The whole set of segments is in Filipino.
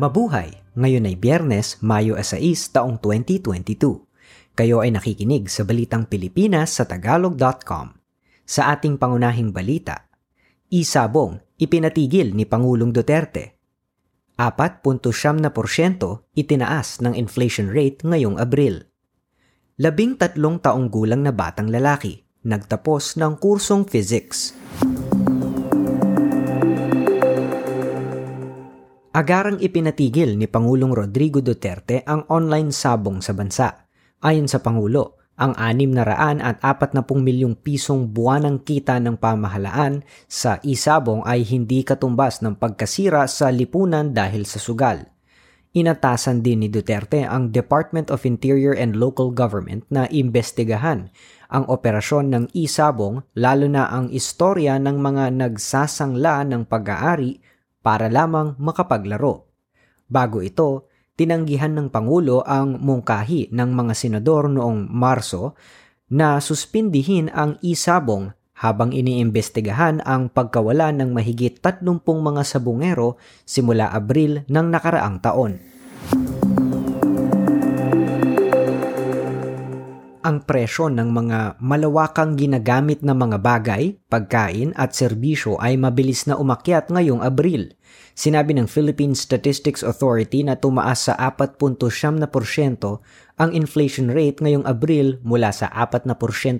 Mabuhay! Ngayon ay Biyernes, Mayo 6, taong 2022. Kayo ay nakikinig sa Balitang Pilipinas sa Tagalog.com. Sa ating pangunahing balita, Isabong, ipinatigil ni Pangulong Duterte. 4.7% itinaas ng inflation rate ngayong Abril. Labing tatlong taong gulang na batang lalaki, nagtapos ng kursong physics. Agarang ipinatigil ni Pangulong Rodrigo Duterte ang online sabong sa bansa. Ayon sa Pangulo, ang 640 milyong pisong buwanang kita ng pamahalaan sa isabong ay hindi katumbas ng pagkasira sa lipunan dahil sa sugal. Inatasan din ni Duterte ang Department of Interior and Local Government na imbestigahan ang operasyon ng isabong lalo na ang istorya ng mga nagsasangla ng pag-aari para lamang makapaglaro. Bago ito, tinanggihan ng Pangulo ang mungkahi ng mga senador noong Marso na suspindihin ang isabong habang iniimbestigahan ang pagkawala ng mahigit 30 mga sabungero simula Abril ng nakaraang taon. Ang presyo ng mga malawakang ginagamit na mga bagay, pagkain at serbisyo ay mabilis na umakyat ngayong Abril. Sinabi ng Philippine Statistics Authority na tumaas sa 4.7% ang inflation rate ngayong Abril mula sa 4%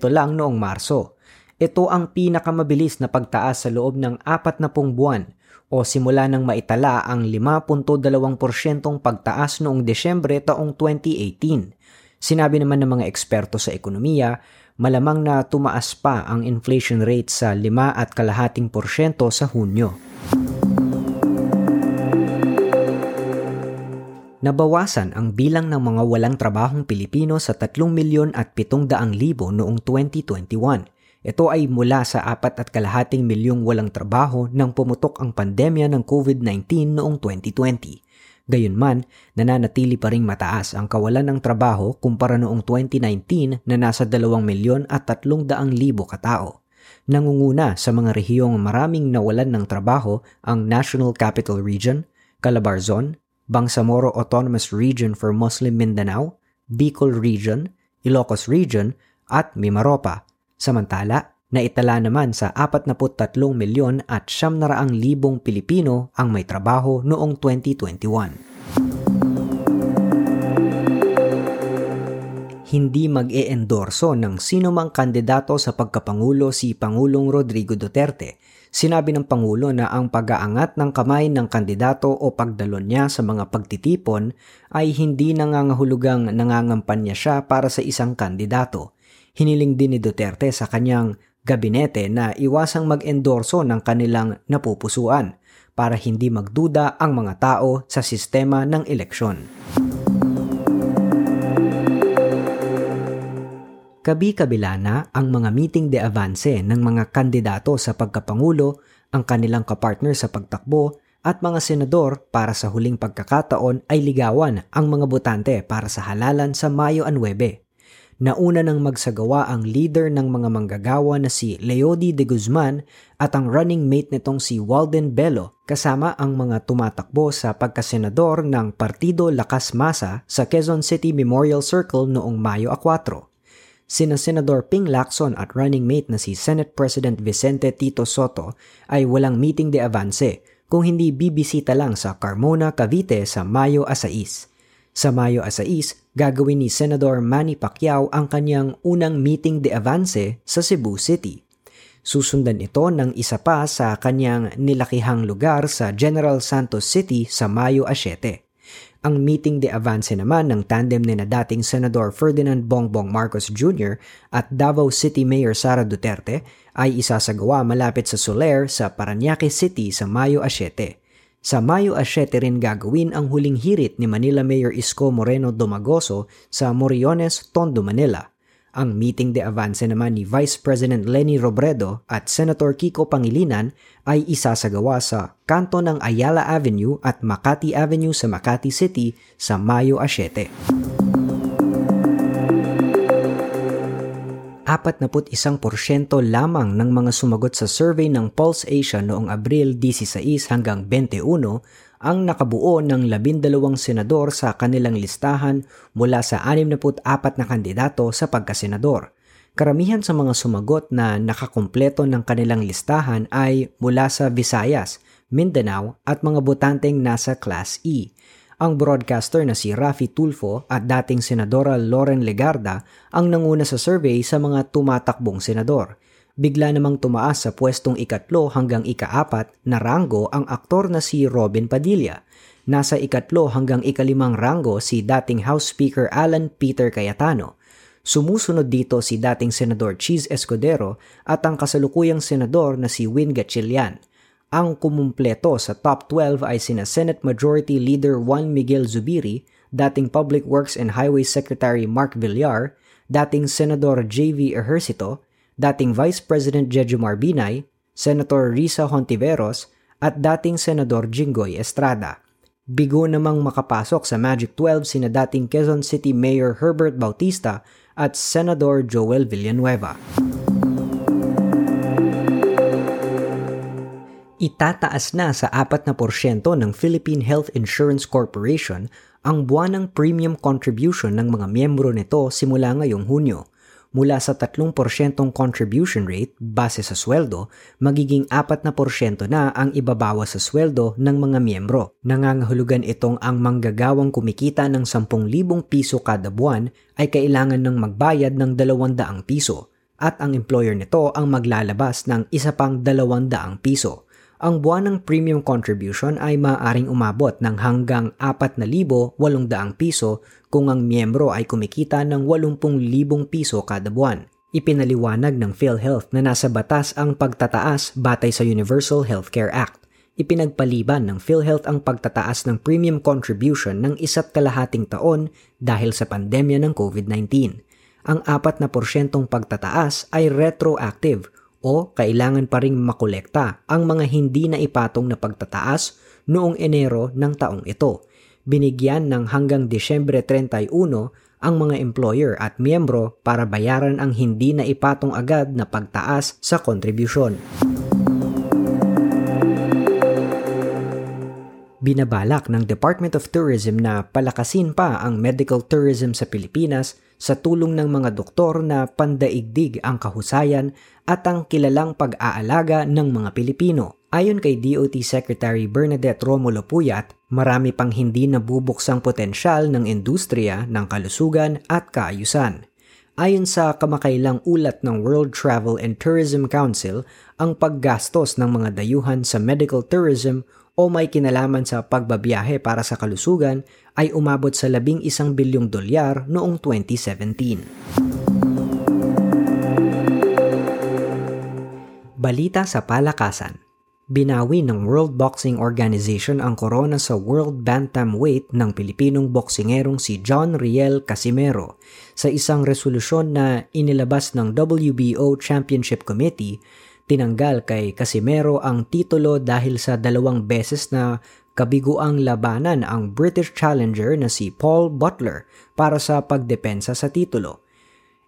lang noong Marso. Ito ang pinakamabilis na pagtaas sa loob ng 40 buwan o simula nang maitala ang 5.2% pagtaas noong Desyembre taong 2018. Sinabi naman ng mga eksperto sa ekonomiya, malamang na tumaas pa ang inflation rate sa 5 at kalahating porsyento sa Hunyo. Nabawasan ang bilang ng mga walang trabahong Pilipino sa 3 milyon at 700 libo noong 2021. Ito ay mula sa apat at kalahating milyong walang trabaho nang pumutok ang pandemya ng COVID-19 noong 2020. Gayunman, nananatili pa ring mataas ang kawalan ng trabaho kumpara noong 2019 na nasa 2 milyon at 300 libo katao. Nangunguna sa mga rehiyong maraming nawalan ng trabaho ang National Capital Region, Calabarzon, Bangsamoro Autonomous Region for Muslim Mindanao, Bicol Region, Ilocos Region at Mimaropa. Samantala, Naitala naman sa 43 milyon at 700 libong Pilipino ang may trabaho noong 2021. Hindi mag-e-endorso ng sinumang kandidato sa pagkapangulo si Pangulong Rodrigo Duterte. Sinabi ng Pangulo na ang pag-aangat ng kamay ng kandidato o pagdalon niya sa mga pagtitipon ay hindi nangangahulugang nangangampanya siya para sa isang kandidato. Hiniling din ni Duterte sa kanyang gabinete na iwasang mag-endorso ng kanilang napupusuan para hindi magduda ang mga tao sa sistema ng eleksyon. Kabi-kabila na ang mga meeting de avance ng mga kandidato sa pagkapangulo, ang kanilang kapartner sa pagtakbo at mga senador para sa huling pagkakataon ay ligawan ang mga botante para sa halalan sa Mayo 9 nauna nang magsagawa ang leader ng mga manggagawa na si Leody de Guzman at ang running mate nitong si Walden Bello kasama ang mga tumatakbo sa pagkasenador ng Partido Lakas Masa sa Quezon City Memorial Circle noong Mayo 4. Sina Senador Ping Lacson at running mate na si Senate President Vicente Tito Soto ay walang meeting de avance kung hindi bibisita lang sa Carmona, Cavite sa Mayo 6. Sa Mayo 6, gagawin ni Senador Manny Pacquiao ang kanyang unang meeting de avance sa Cebu City. Susundan ito ng isa pa sa kanyang nilakihang lugar sa General Santos City sa Mayo 7. Ang meeting de avance naman ng tandem ni na dating Senador Ferdinand Bongbong Marcos Jr. at Davao City Mayor Sara Duterte ay isasagawa malapit sa Soler sa Paranaque City sa Mayo 7. Sa Mayo 7 rin gagawin ang huling hirit ni Manila Mayor Isko Moreno Domagoso sa Moriones, Tondo, Manila. Ang meeting de avance naman ni Vice President Lenny Robredo at Senator Kiko Pangilinan ay isasagawa sa kanto ng Ayala Avenue at Makati Avenue sa Makati City sa Mayo 7. 41% lamang ng mga sumagot sa survey ng Pulse Asia noong Abril 16 hanggang 21 ang nakabuo ng labindalawang senador sa kanilang listahan mula sa 64 na kandidato sa pagkasenador. Karamihan sa mga sumagot na nakakumpleto ng kanilang listahan ay mula sa Visayas, Mindanao at mga botanteng nasa Class E. Ang broadcaster na si Rafi Tulfo at dating Senadora Lauren Legarda ang nanguna sa survey sa mga tumatakbong senador. Bigla namang tumaas sa pwestong ikatlo hanggang ikaapat na ranggo ang aktor na si Robin Padilla. Nasa ikatlo hanggang ikalimang ranggo si dating House Speaker Alan Peter Cayetano. Sumusunod dito si dating Senador Cheese Escudero at ang kasalukuyang senador na si Win Gatchalian. Ang kumumpleto sa top 12 ay sina Senate Majority Leader Juan Miguel Zubiri, dating Public Works and Highways Secretary Mark Villar, dating Senador J.V. Ejercito, dating Vice President Jejomar Binay, Senator Risa Hontiveros, at dating Senador Jinggoy Estrada. Bigo namang makapasok sa Magic 12 sina dating Quezon City Mayor Herbert Bautista at Senador Joel Villanueva. Itataas na sa 4% ng Philippine Health Insurance Corporation ang buwanang premium contribution ng mga miyembro nito simula ngayong Hunyo. Mula sa 3% contribution rate base sa sweldo, magiging 4% na ang ibabawas sa sweldo ng mga miyembro. Nangangahulugan itong ang manggagawang kumikita ng 10,000 piso kada buwan ay kailangan ng magbayad ng 200 piso at ang employer nito ang maglalabas ng isa pang 200 piso ang buwanang premium contribution ay maaaring umabot ng hanggang 4,800 piso kung ang miyembro ay kumikita ng 80,000 piso kada buwan. Ipinaliwanag ng PhilHealth na nasa batas ang pagtataas batay sa Universal Healthcare Act. Ipinagpaliban ng PhilHealth ang pagtataas ng premium contribution ng isa't kalahating taon dahil sa pandemya ng COVID-19. Ang 4 na porsyentong pagtataas ay retroactive o kailangan pa ring makolekta ang mga hindi na ipatong na pagtataas noong Enero ng taong ito. Binigyan ng hanggang Desyembre 31 ang mga employer at miyembro para bayaran ang hindi na ipatong agad na pagtaas sa kontribusyon. Binabalak ng Department of Tourism na palakasin pa ang medical tourism sa Pilipinas sa tulong ng mga doktor na pandaigdig ang kahusayan at ang kilalang pag-aalaga ng mga Pilipino. Ayon kay DOT Secretary Bernadette Romulo Puyat, marami pang hindi nabubuksang potensyal ng industriya ng kalusugan at kaayusan. Ayon sa kamakailang ulat ng World Travel and Tourism Council, ang paggastos ng mga dayuhan sa medical tourism o may kinalaman sa pagbabiyahe para sa kalusugan ay umabot sa 11 bilyong dolyar noong 2017. Balita sa palakasan Binawi ng World Boxing Organization ang korona sa World Bantamweight ng Pilipinong boksingerong si John Riel Casimero sa isang resolusyon na inilabas ng WBO Championship Committee Tinanggal kay Casimero ang titulo dahil sa dalawang beses na kabiguang labanan ang British challenger na si Paul Butler para sa pagdepensa sa titulo.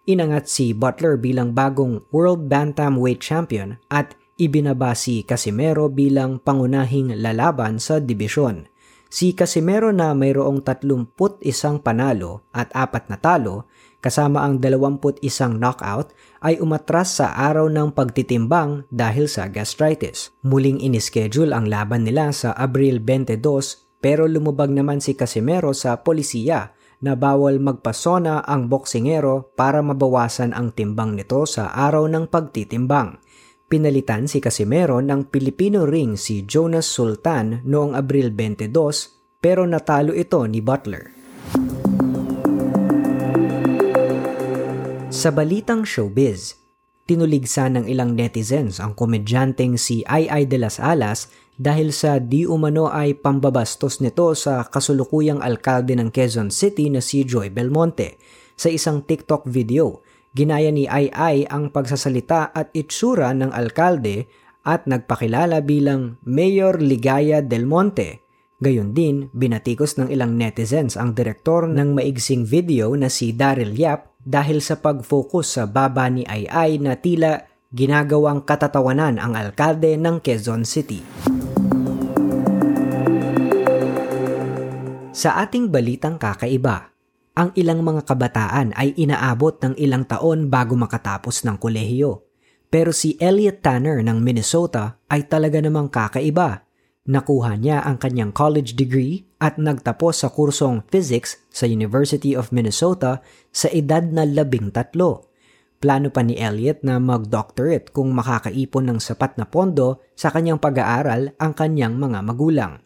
Inangat si Butler bilang bagong World Bantamweight Champion at ibinaba si Casimero bilang pangunahing lalaban sa dibisyon. Si Casimero na mayroong 31 panalo at 4 na talo kasama ang 21 knockout ay umatras sa araw ng pagtitimbang dahil sa gastritis. Muling inischedule ang laban nila sa Abril 22 pero lumubag naman si Casimero sa polisiya na bawal magpasona ang boksingero para mabawasan ang timbang nito sa araw ng pagtitimbang. Pinalitan si Casimero ng Pilipino ring si Jonas Sultan noong Abril 22 pero natalo ito ni Butler. Sa balitang showbiz, tinuligsan ng ilang netizens ang komedyanteng si Ai Ai de las Alas dahil sa di umano ay pambabastos nito sa kasulukuyang alkalde ng Quezon City na si Joy Belmonte. Sa isang TikTok video, ginaya ni Ai Ai ang pagsasalita at itsura ng alkalde at nagpakilala bilang Mayor Ligaya Del Monte. Gayon din, binatikos ng ilang netizens ang direktor ng maigsing video na si Daryl Yap dahil sa pag-focus sa baba ni Ai na tila ginagawang katatawanan ang alkalde ng Quezon City. Sa ating balitang kakaiba, ang ilang mga kabataan ay inaabot ng ilang taon bago makatapos ng kolehiyo. Pero si Elliot Tanner ng Minnesota ay talaga namang kakaiba. Nakuha niya ang kanyang college degree at nagtapos sa kursong physics sa University of Minnesota sa edad na labing tatlo. Plano pa ni Elliot na mag-doctorate kung makakaipon ng sapat na pondo sa kanyang pag-aaral ang kanyang mga magulang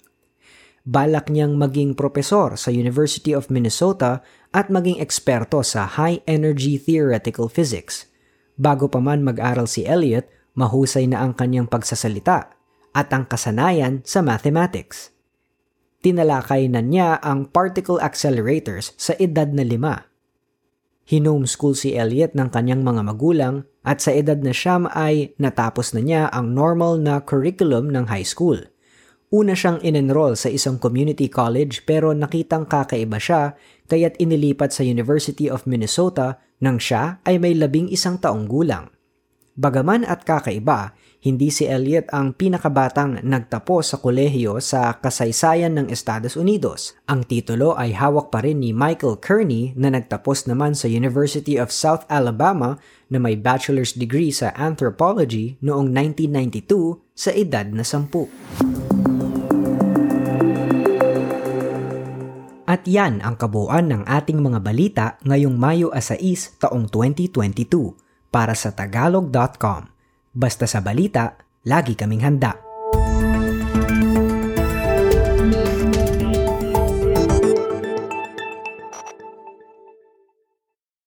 balak niyang maging propesor sa University of Minnesota at maging eksperto sa high-energy theoretical physics. Bago pa man mag-aral si Elliot, mahusay na ang kanyang pagsasalita at ang kasanayan sa mathematics. Tinalakay na niya ang particle accelerators sa edad na lima. Hinomeschool si Elliot ng kanyang mga magulang at sa edad na siyam ay natapos na niya ang normal na curriculum ng high school – Una siyang inenroll sa isang community college pero nakitang kakaiba siya kaya't inilipat sa University of Minnesota nang siya ay may labing isang taong gulang. Bagaman at kakaiba, hindi si Elliot ang pinakabatang nagtapos sa kolehiyo sa kasaysayan ng Estados Unidos. Ang titulo ay hawak pa rin ni Michael Kearney na nagtapos naman sa University of South Alabama na may bachelor's degree sa anthropology noong 1992 sa edad na sampu. At yan ang kabuuan ng ating mga balita ngayong Mayo 6 taong 2022 para sa tagalog.com. Basta sa balita, lagi kaming handa.